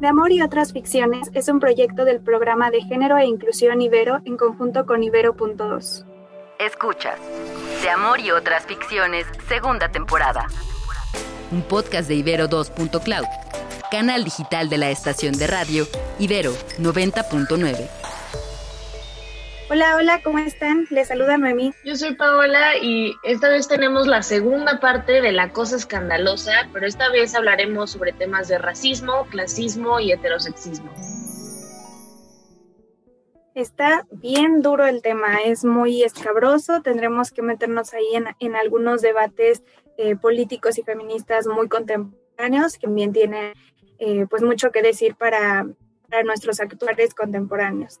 De Amor y otras ficciones es un proyecto del programa de género e inclusión Ibero en conjunto con Ibero.2. Escuchas De Amor y otras ficciones, segunda temporada. Un podcast de Ibero 2.cloud, canal digital de la estación de radio Ibero 90.9. Hola, hola, ¿cómo están? Les saluda Noemí. Yo soy Paola y esta vez tenemos la segunda parte de La Cosa Escandalosa, pero esta vez hablaremos sobre temas de racismo, clasismo y heterosexismo. Está bien duro el tema, es muy escabroso, tendremos que meternos ahí en, algunos debates eh, políticos y feministas muy contemporáneos, que también tienen eh, pues mucho que decir para, para nuestros actuales contemporáneos.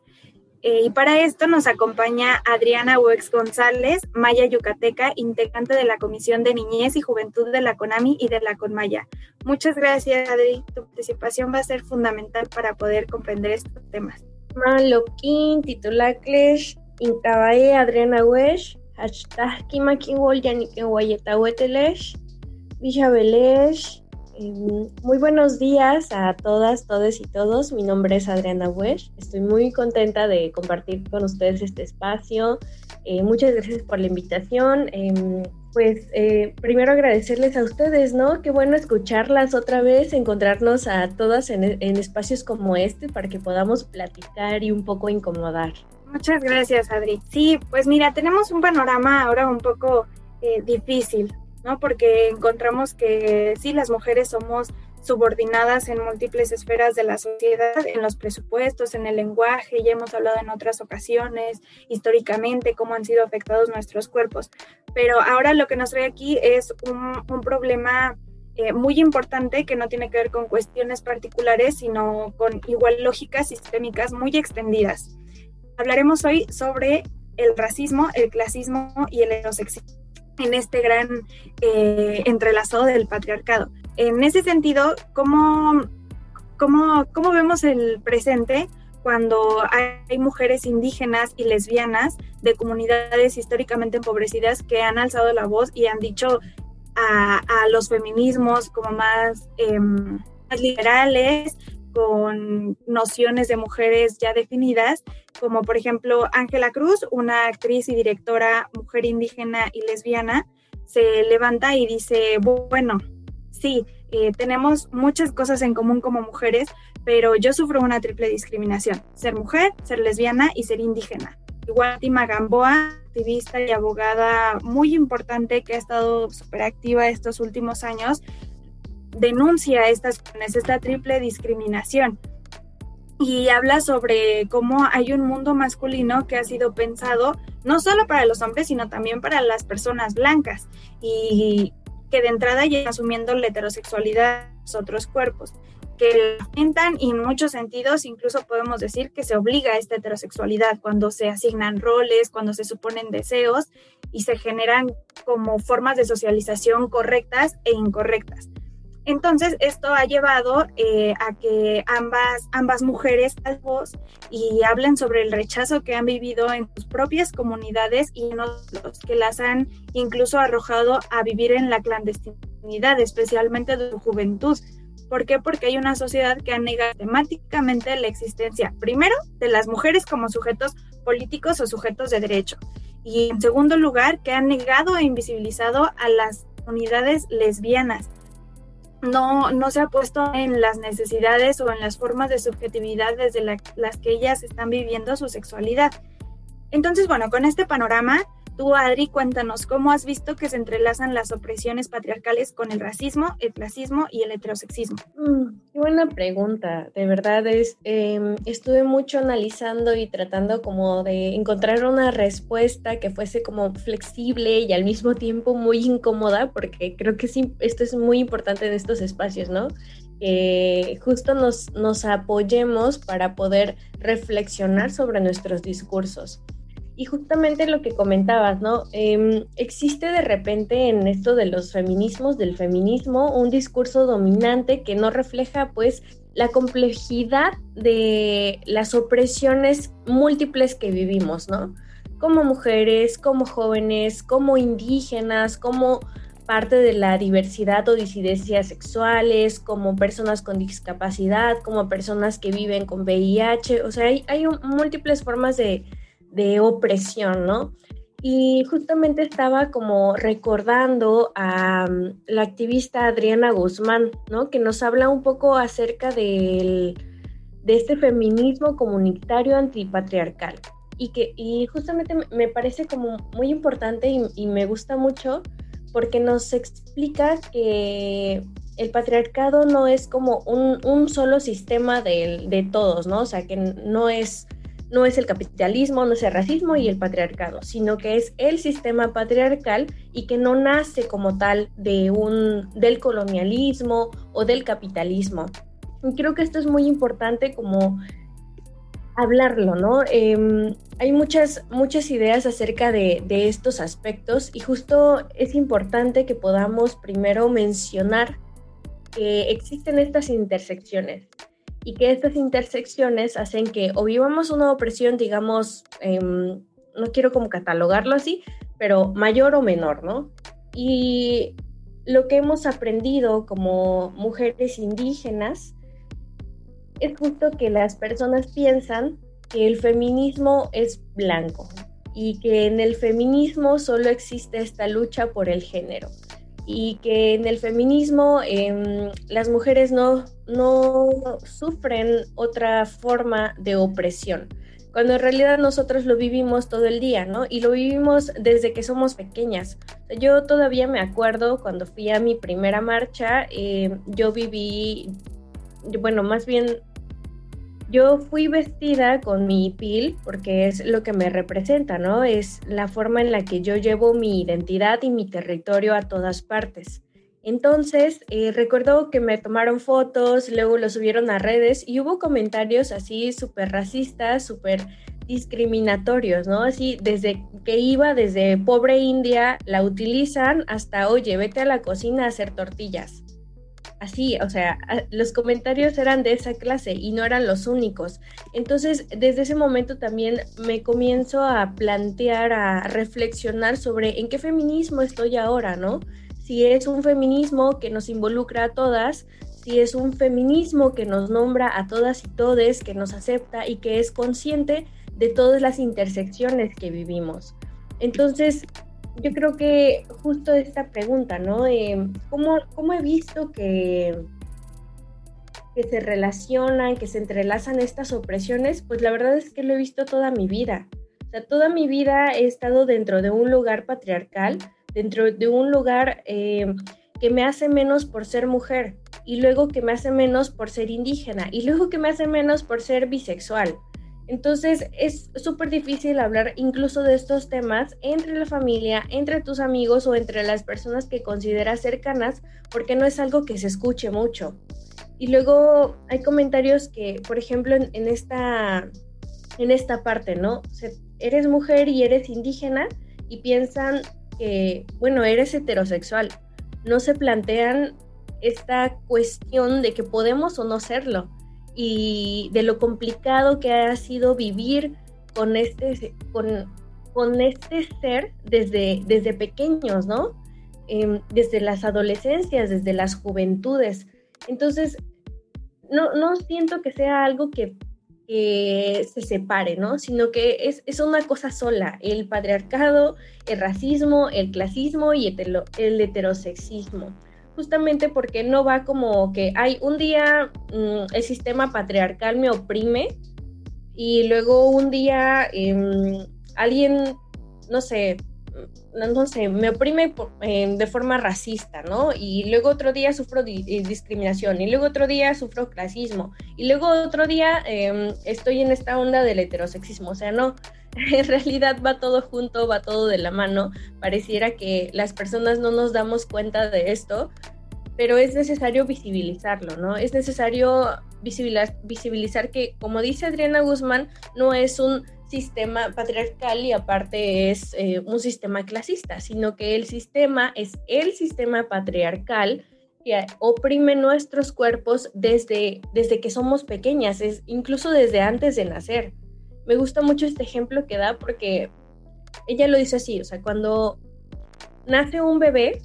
Eh, y para esto nos acompaña Adriana Wex González, maya yucateca, integrante de la Comisión de Niñez y Juventud de la CONAMI y de la CONMAYA. Muchas gracias, Adri. Tu participación va a ser fundamental para poder comprender estos temas. Maloquín, titulacles, Adriana hashtag Kimakinwol, Yaniken Wayetahueteles, Villa Em, muy buenos días a todas, todos y todos. Mi nombre es Adriana Wesh. Estoy muy contenta de compartir con ustedes este espacio. Eh, muchas gracias por la invitación. Em, pues eh, primero agradecerles a ustedes, ¿no? Qué bueno escucharlas otra vez, encontrarnos a todas en, espacios como este para que podamos platicar y un poco incomodar. Muchas gracias, Adri. Sí, pues mira, tenemos un panorama ahora un poco eh, difícil, ¿no? Porque encontramos que sí, las mujeres somos subordinadas en múltiples esferas de la sociedad, en los presupuestos, en el lenguaje, ya hemos hablado en otras ocasiones, históricamente, cómo han sido afectados nuestros cuerpos. Pero ahora lo que nos trae aquí es un, problema eh, muy importante que no tiene que ver con cuestiones particulares, sino con igual lógicas sistémicas muy extendidas. Hablaremos hoy sobre el racismo, el clasismo y el heterosexismo en este gran eh, entrelazado del patriarcado. En ese sentido, ¿cómo, cómo, cómo vemos el presente? cuando hay mujeres indígenas y lesbianas de comunidades históricamente empobrecidas que han alzado la voz y han dicho a, los feminismos como más, em, más liberales, con nociones de mujeres ya definidas, como por ejemplo Ángela Cruz, una actriz y directora mujer indígena y lesbiana, se levanta y dice, bueno, sí, eh, tenemos muchas cosas en común como mujeres, pero yo sufro una triple discriminación, ser mujer, ser lesbiana y ser indígena. Igual Tima Gamboa, activista y abogada muy importante que ha estado súper activa estos últimos años, denuncia estas, esta triple discriminación y habla sobre cómo hay un mundo masculino que ha sido pensado no solo para los hombres, sino también para las personas blancas y que de entrada ya asumiendo la heterosexualidad de los otros cuerpos, que lamentan y en muchos sentidos incluso podemos decir que se obliga a esta heterosexualidad cuando se asignan roles, cuando se suponen deseos y se generan como formas de socialización correctas e incorrectas. Entonces, esto ha llevado eh, a que ambas, ambas mujeres voz y hablen sobre el rechazo que han vivido en sus propias comunidades y en que las han incluso arrojado a vivir en la clandestinidad, especialmente de su juventud. ¿Por qué? Porque hay una sociedad que ha negado temáticamente la existencia, primero, de las mujeres como sujetos políticos o sujetos de derecho. Y en segundo lugar, que ha negado e invisibilizado a las unidades lesbianas no, no se ha puesto en las necesidades o en las formas de subjetividad desde las que ellas están viviendo su sexualidad. Entonces, bueno, con este panorama, tú, Adri, cuéntanos cómo has visto que se entrelazan las opresiones patriarcales con el racismo, el clasismo y el heterosexismo. Mm, buena pregunta, de verdad es, em, estuve mucho analizando y tratando como de encontrar una respuesta que fuese como flexible y al mismo tiempo muy incómoda, porque creo que sí, esto es muy importante en estos espacios, ¿no? que justo nos apoyemos para poder reflexionar sobre nuestros discursos. Y justamente lo que comentabas, ¿no? Em, existe de repente en esto de los feminismos, del feminismo, un discurso dominante que no refleja pues la complejidad de las opresiones múltiples que vivimos, ¿no? Como mujeres, como jóvenes, como indígenas, como parte de la diversidad o disidencias sexuales, como personas con discapacidad, como personas que viven con VIH, o sea, hay, múltiples formas de, de opresión, ¿no? Y justamente estaba como recordando a mm, la activista Adriana Guzmán, ¿no? Que nos habla un poco acerca del, de este feminismo comunitario antipatriarcal. Y que y justamente me parece como muy importante y, me gusta mucho porque nos explica que el patriarcado no es como un, un solo sistema de, de, todos, ¿no? O sea, que no es no es el capitalismo, no es el racismo y el patriarcado, sino que es el sistema patriarcal y que no nace como tal de un, del colonialismo o del capitalismo. Creo que esto es muy importante como hablarlo, ¿no? Em, hay muchas, muchas ideas acerca de estos aspectos y justo es importante que podamos primero mencionar que existen estas intersecciones y que estas intersecciones hacen que o vivamos una opresión, digamos, em, no quiero como catalogarlo así, pero mayor o menor, ¿no? Y lo que hemos aprendido como mujeres indígenas es justo que las personas piensan que el feminismo es blanco y que en el feminismo solo existe esta lucha por el género y que en el feminismo em, las mujeres no, no sufren otra forma de opresión, cuando en realidad nosotros lo vivimos todo el día, ¿no? Y lo vivimos desde que somos pequeñas. Yo todavía me acuerdo cuando fui a mi primera marcha, em, yo viví, bueno, más bien yo fui vestida con mi pil porque es lo que me representa, ¿no? Es la forma en la que yo llevo mi identidad y mi territorio a todas partes. Entonces, eh, recuerdo que me tomaron fotos, luego lo subieron a redes y hubo comentarios así súper racistas, súper discriminatorios, ¿no? Así, desde que iba, desde pobre India, la utilizan hasta, oye, vete a la cocina a hacer tortillas así, o sea, los comentarios eran de esa clase y no eran los únicos. Entonces, desde ese momento también me comienzo a plantear, a reflexionar sobre en qué feminismo estoy ahora, ¿no? Si es un feminismo que nos involucra a todas, si es un feminismo que nos nombra a todas y todes, que nos acepta y que es consciente de todas las intersecciones que vivimos. Entonces, yo creo que justo esta pregunta, ¿no? ¿cómo, he visto que, que se relacionan, que se entrelazan estas opresiones? Pues la verdad es que lo he visto toda mi vida. O sea, toda mi vida he estado dentro de un lugar patriarcal, dentro de un lugar eh, que me hace menos por ser mujer, y luego que me hace menos por ser indígena, y luego que me hace menos por ser bisexual. Entonces es súper difícil hablar incluso de estos temas entre la familia, entre tus amigos o entre las personas que consideras cercanas, porque no es algo que se escuche mucho. Y luego hay comentarios que, por ejemplo, en, esta, en esta parte, ¿no? eres mujer y eres indígena y piensan que, bueno, eres heterosexual. No se plantean esta cuestión de que podemos o no serlo y de lo complicado que ha sido vivir con este, con, con este ser desde, desde pequeños, ¿no? Em, desde las adolescencias, desde las juventudes. Entonces, no, no siento que sea algo que, se separe, ¿no? Sino que es, es, una cosa sola, el patriarcado, el racismo, el clasismo y el heterosexismo justamente porque no va como que hay un día mm, el sistema patriarcal me oprime y luego un día em, alguien, no sé, no sé, me oprime em, de forma racista, ¿no? Y luego otro día sufro eh, discriminación, y luego otro día sufro clasismo, y luego otro día em, estoy en esta onda del heterosexismo, o sea, no, en realidad va todo junto, va todo de la mano. Pareciera que las personas no nos damos cuenta de esto, pero es necesario visibilizarlo, ¿no? Es necesario visibilizar que, como dice Adriana Guzmán, no es un sistema patriarcal y aparte es eh, un sistema clasista, sino que el sistema es el sistema patriarcal que oprime nuestros cuerpos desde, desde que somos pequeñas, es incluso desde antes de nacer me gusta mucho este ejemplo que da porque ella lo dice así, o sea, cuando nace un bebé,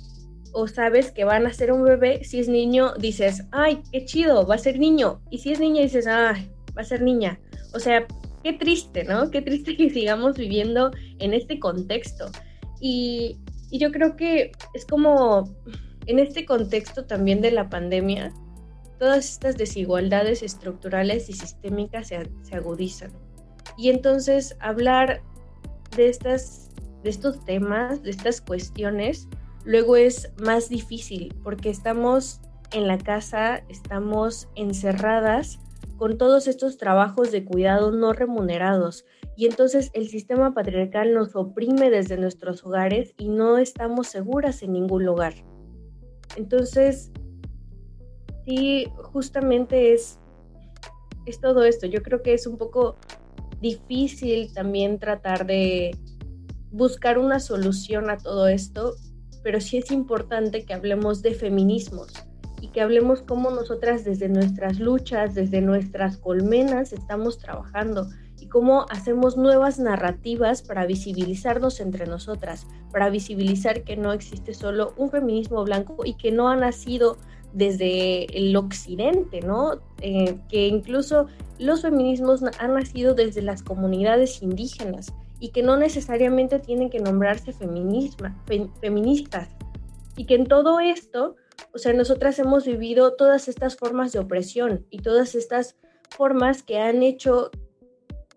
o sabes que van a ser un bebé. Si es niño, dices, ay, qué chido, va a ser niño. Y si es niña, dices, ay, va a ser niña. O sea, qué triste, ¿no? Qué triste que sigamos viviendo en este contexto. Y, y yo creo que es como en este contexto también de la pandemia, todas estas desigualdades estructurales y sistémicas se, se agudizan. Y entonces hablar de, estas, de estos temas, de estas cuestiones, luego es más difícil porque estamos en la casa, estamos encerradas con todos estos trabajos de cuidado no remunerados. Y entonces el sistema patriarcal nos oprime desde nuestros hogares y no estamos seguras en ningún lugar. Entonces, sí, justamente es, es todo esto. Yo creo que es un poco difícil también tratar de buscar una solución a todo esto, pero sí es importante que hablemos de feminismos y que hablemos cómo nosotras desde nuestras luchas, desde nuestras colmenas estamos trabajando y cómo hacemos nuevas narrativas para visibilizarnos entre nosotras, para visibilizar que no existe solo un feminismo blanco y que no ha nacido desde el occidente, ¿no? Eh, que incluso los feminismos han nacido desde las comunidades indígenas y que no necesariamente tienen que nombrarse feministas y que en todo esto, o sea, nosotras hemos vivido todas estas formas de opresión y todas estas formas que han hecho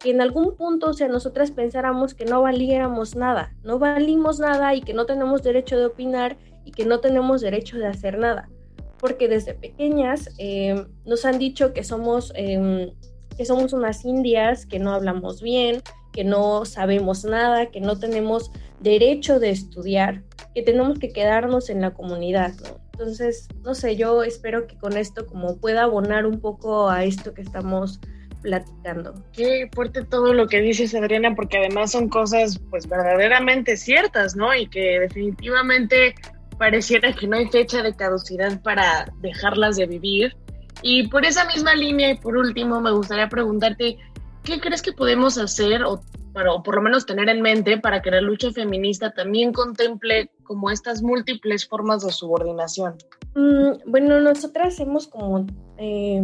que en algún punto, o sea, nosotras pensáramos que no valiéramos nada, no valimos nada y que no tenemos derecho de opinar y que no tenemos derecho de hacer nada, porque desde pequeñas eh, nos han dicho que somos, em, que somos unas indias, que no hablamos bien, que no sabemos nada, que no tenemos derecho de estudiar, que tenemos que quedarnos en la comunidad, Entonces, no sé, yo espero que con esto como pueda abonar un poco a esto que estamos platicando. Qué fuerte todo lo que dices, Adriana, porque además son cosas pues verdaderamente ciertas, ¿no? Y que definitivamente pareciera que no hay fecha de caducidad para dejarlas de vivir. Y por esa misma línea y por último me gustaría preguntarte, ¿qué crees que podemos hacer o, o por lo menos tener en mente para que la lucha feminista también contemple como estas múltiples formas de subordinación? Mm, bueno, nosotras hemos como eh,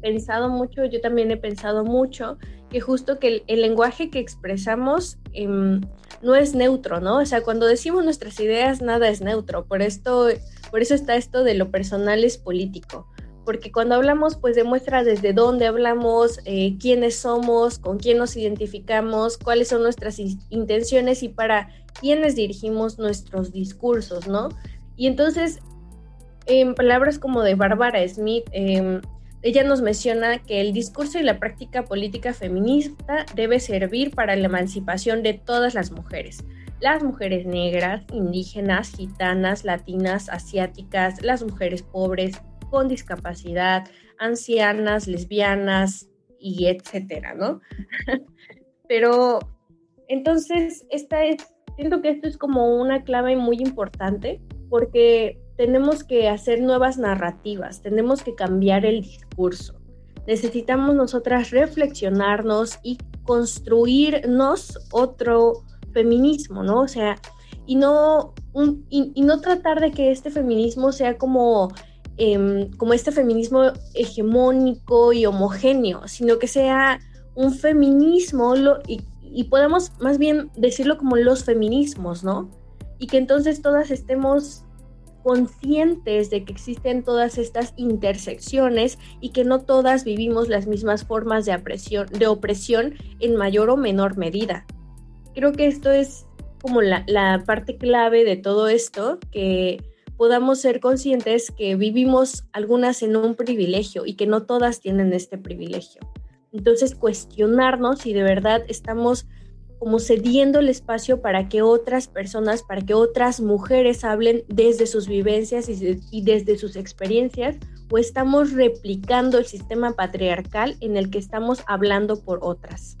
pensado mucho, yo también he pensado mucho, que justo que el, lenguaje que expresamos em, no es neutro, ¿no? O sea, cuando decimos nuestras ideas, nada es neutro. Por esto, por eso está esto de lo personal es político. Porque cuando hablamos, pues demuestra desde dónde hablamos, eh, quiénes somos, con quién nos identificamos, cuáles son nuestras intenciones y para quiénes dirigimos nuestros discursos, ¿no? Y entonces, en palabras como de Bárbara Smith, eh, ella nos menciona que el discurso y la práctica política feminista debe servir para la emancipación de todas las mujeres, las mujeres negras, indígenas, gitanas, latinas, asiáticas, las mujeres pobres, con discapacidad, ancianas, lesbianas y etcétera, ¿no? Pero entonces, esta es, siento que esto es como una clave muy importante porque tenemos que hacer nuevas narrativas, tenemos que cambiar el discurso. Necesitamos nosotras reflexionarnos y construirnos otro feminismo, ¿no? O sea, y no, y, no tratar de que este feminismo sea como, em, como este feminismo hegemónico y homogéneo, sino que sea un feminismo y, y podemos más bien decirlo como los feminismos, ¿no? Y que entonces todas estemos conscientes de que existen todas estas intersecciones y que no todas vivimos las mismas formas de, opresión, de opresión en mayor o menor medida. Creo que esto es como la, la parte clave de todo esto, que podamos ser conscientes que vivimos algunas en un privilegio y que no todas tienen este privilegio. Entonces, cuestionarnos si de verdad estamos como cediendo el espacio para que otras personas, para que otras mujeres hablen desde sus vivencias y, desde sus experiencias, o estamos replicando el sistema patriarcal en el que estamos hablando por otras.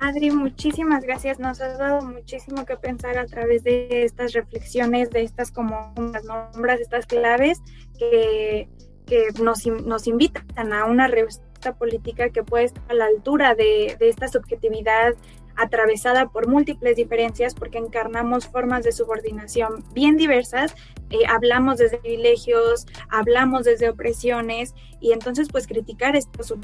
Adri, muchísimas gracias. Nos has dado muchísimo que pensar a través de estas reflexiones, de estas como unas nombras, estas claves que, que nos, nos invitan a una respuesta política que puede estar a la altura de, de esta subjetividad atravesada por múltiples diferencias porque encarnamos formas de subordinación bien diversas, eh, hablamos desde privilegios, hablamos desde opresiones y entonces pues criticar estos,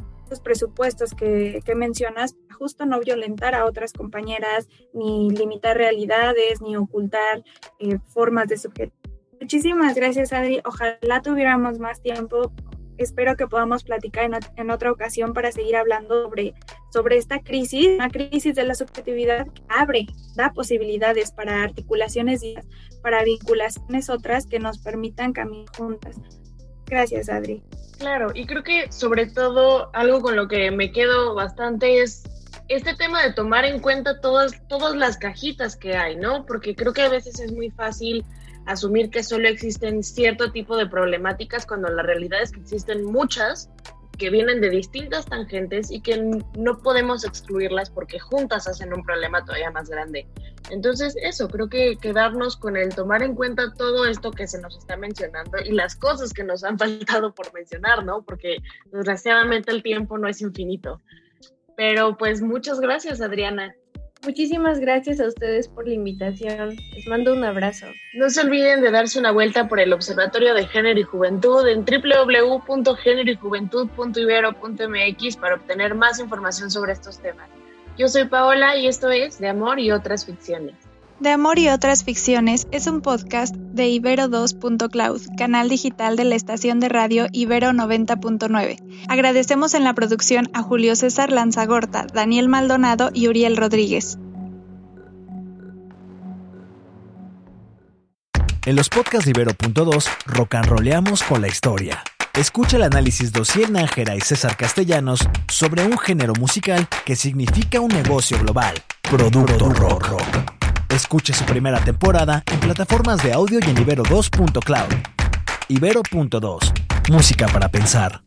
presupuestos que, mencionas, justo no violentar a otras compañeras, ni limitar realidades, ni ocultar eh, formas de sujeto. Muchísimas gracias Adri, ojalá tuviéramos más tiempo espero que podamos platicar en, otra ocasión para seguir hablando sobre, sobre esta crisis, una crisis de la subjetividad que abre, da posibilidades para articulaciones y para vinculaciones otras que nos permitan caminar juntas. Gracias, Adri. Claro, y creo que sobre todo algo con lo que me quedo bastante es este tema de tomar en cuenta todas, todas las cajitas que hay, ¿no? Porque creo que a veces es muy fácil asumir que solo existen cierto tipo de problemáticas cuando la realidad es que existen muchas que vienen de distintas tangentes y que no podemos excluirlas porque juntas hacen un problema todavía más grande. Entonces, eso, creo que quedarnos con el tomar en cuenta todo esto que se nos está mencionando y las cosas que nos han faltado por mencionar, ¿no? Porque desgraciadamente el tiempo no es infinito. Pero pues muchas gracias, Adriana. Muchísimas gracias a ustedes por la invitación. Les mando un abrazo. No se olviden de darse una vuelta por el Observatorio de Género y Juventud en www.géneroyjuventud.ibero.mx para obtener más información sobre estos temas. Yo soy Paola y esto es De Amor y otras ficciones. De Amor y otras ficciones es un podcast de Ibero2.cloud, canal digital de la estación de radio Ibero 90.9. Agradecemos en la producción a Julio César Lanzagorta, Daniel Maldonado y Uriel Rodríguez. En los podcasts de Ibero.2 rocanroleamos con la historia. Escucha el análisis de Ociel Nájera y César Castellanos sobre un género musical que significa un negocio global, Producto, rock. rock. Escuche su primera temporada en plataformas de audio y en Ibero2.cloud. Ibero.2. Música para pensar.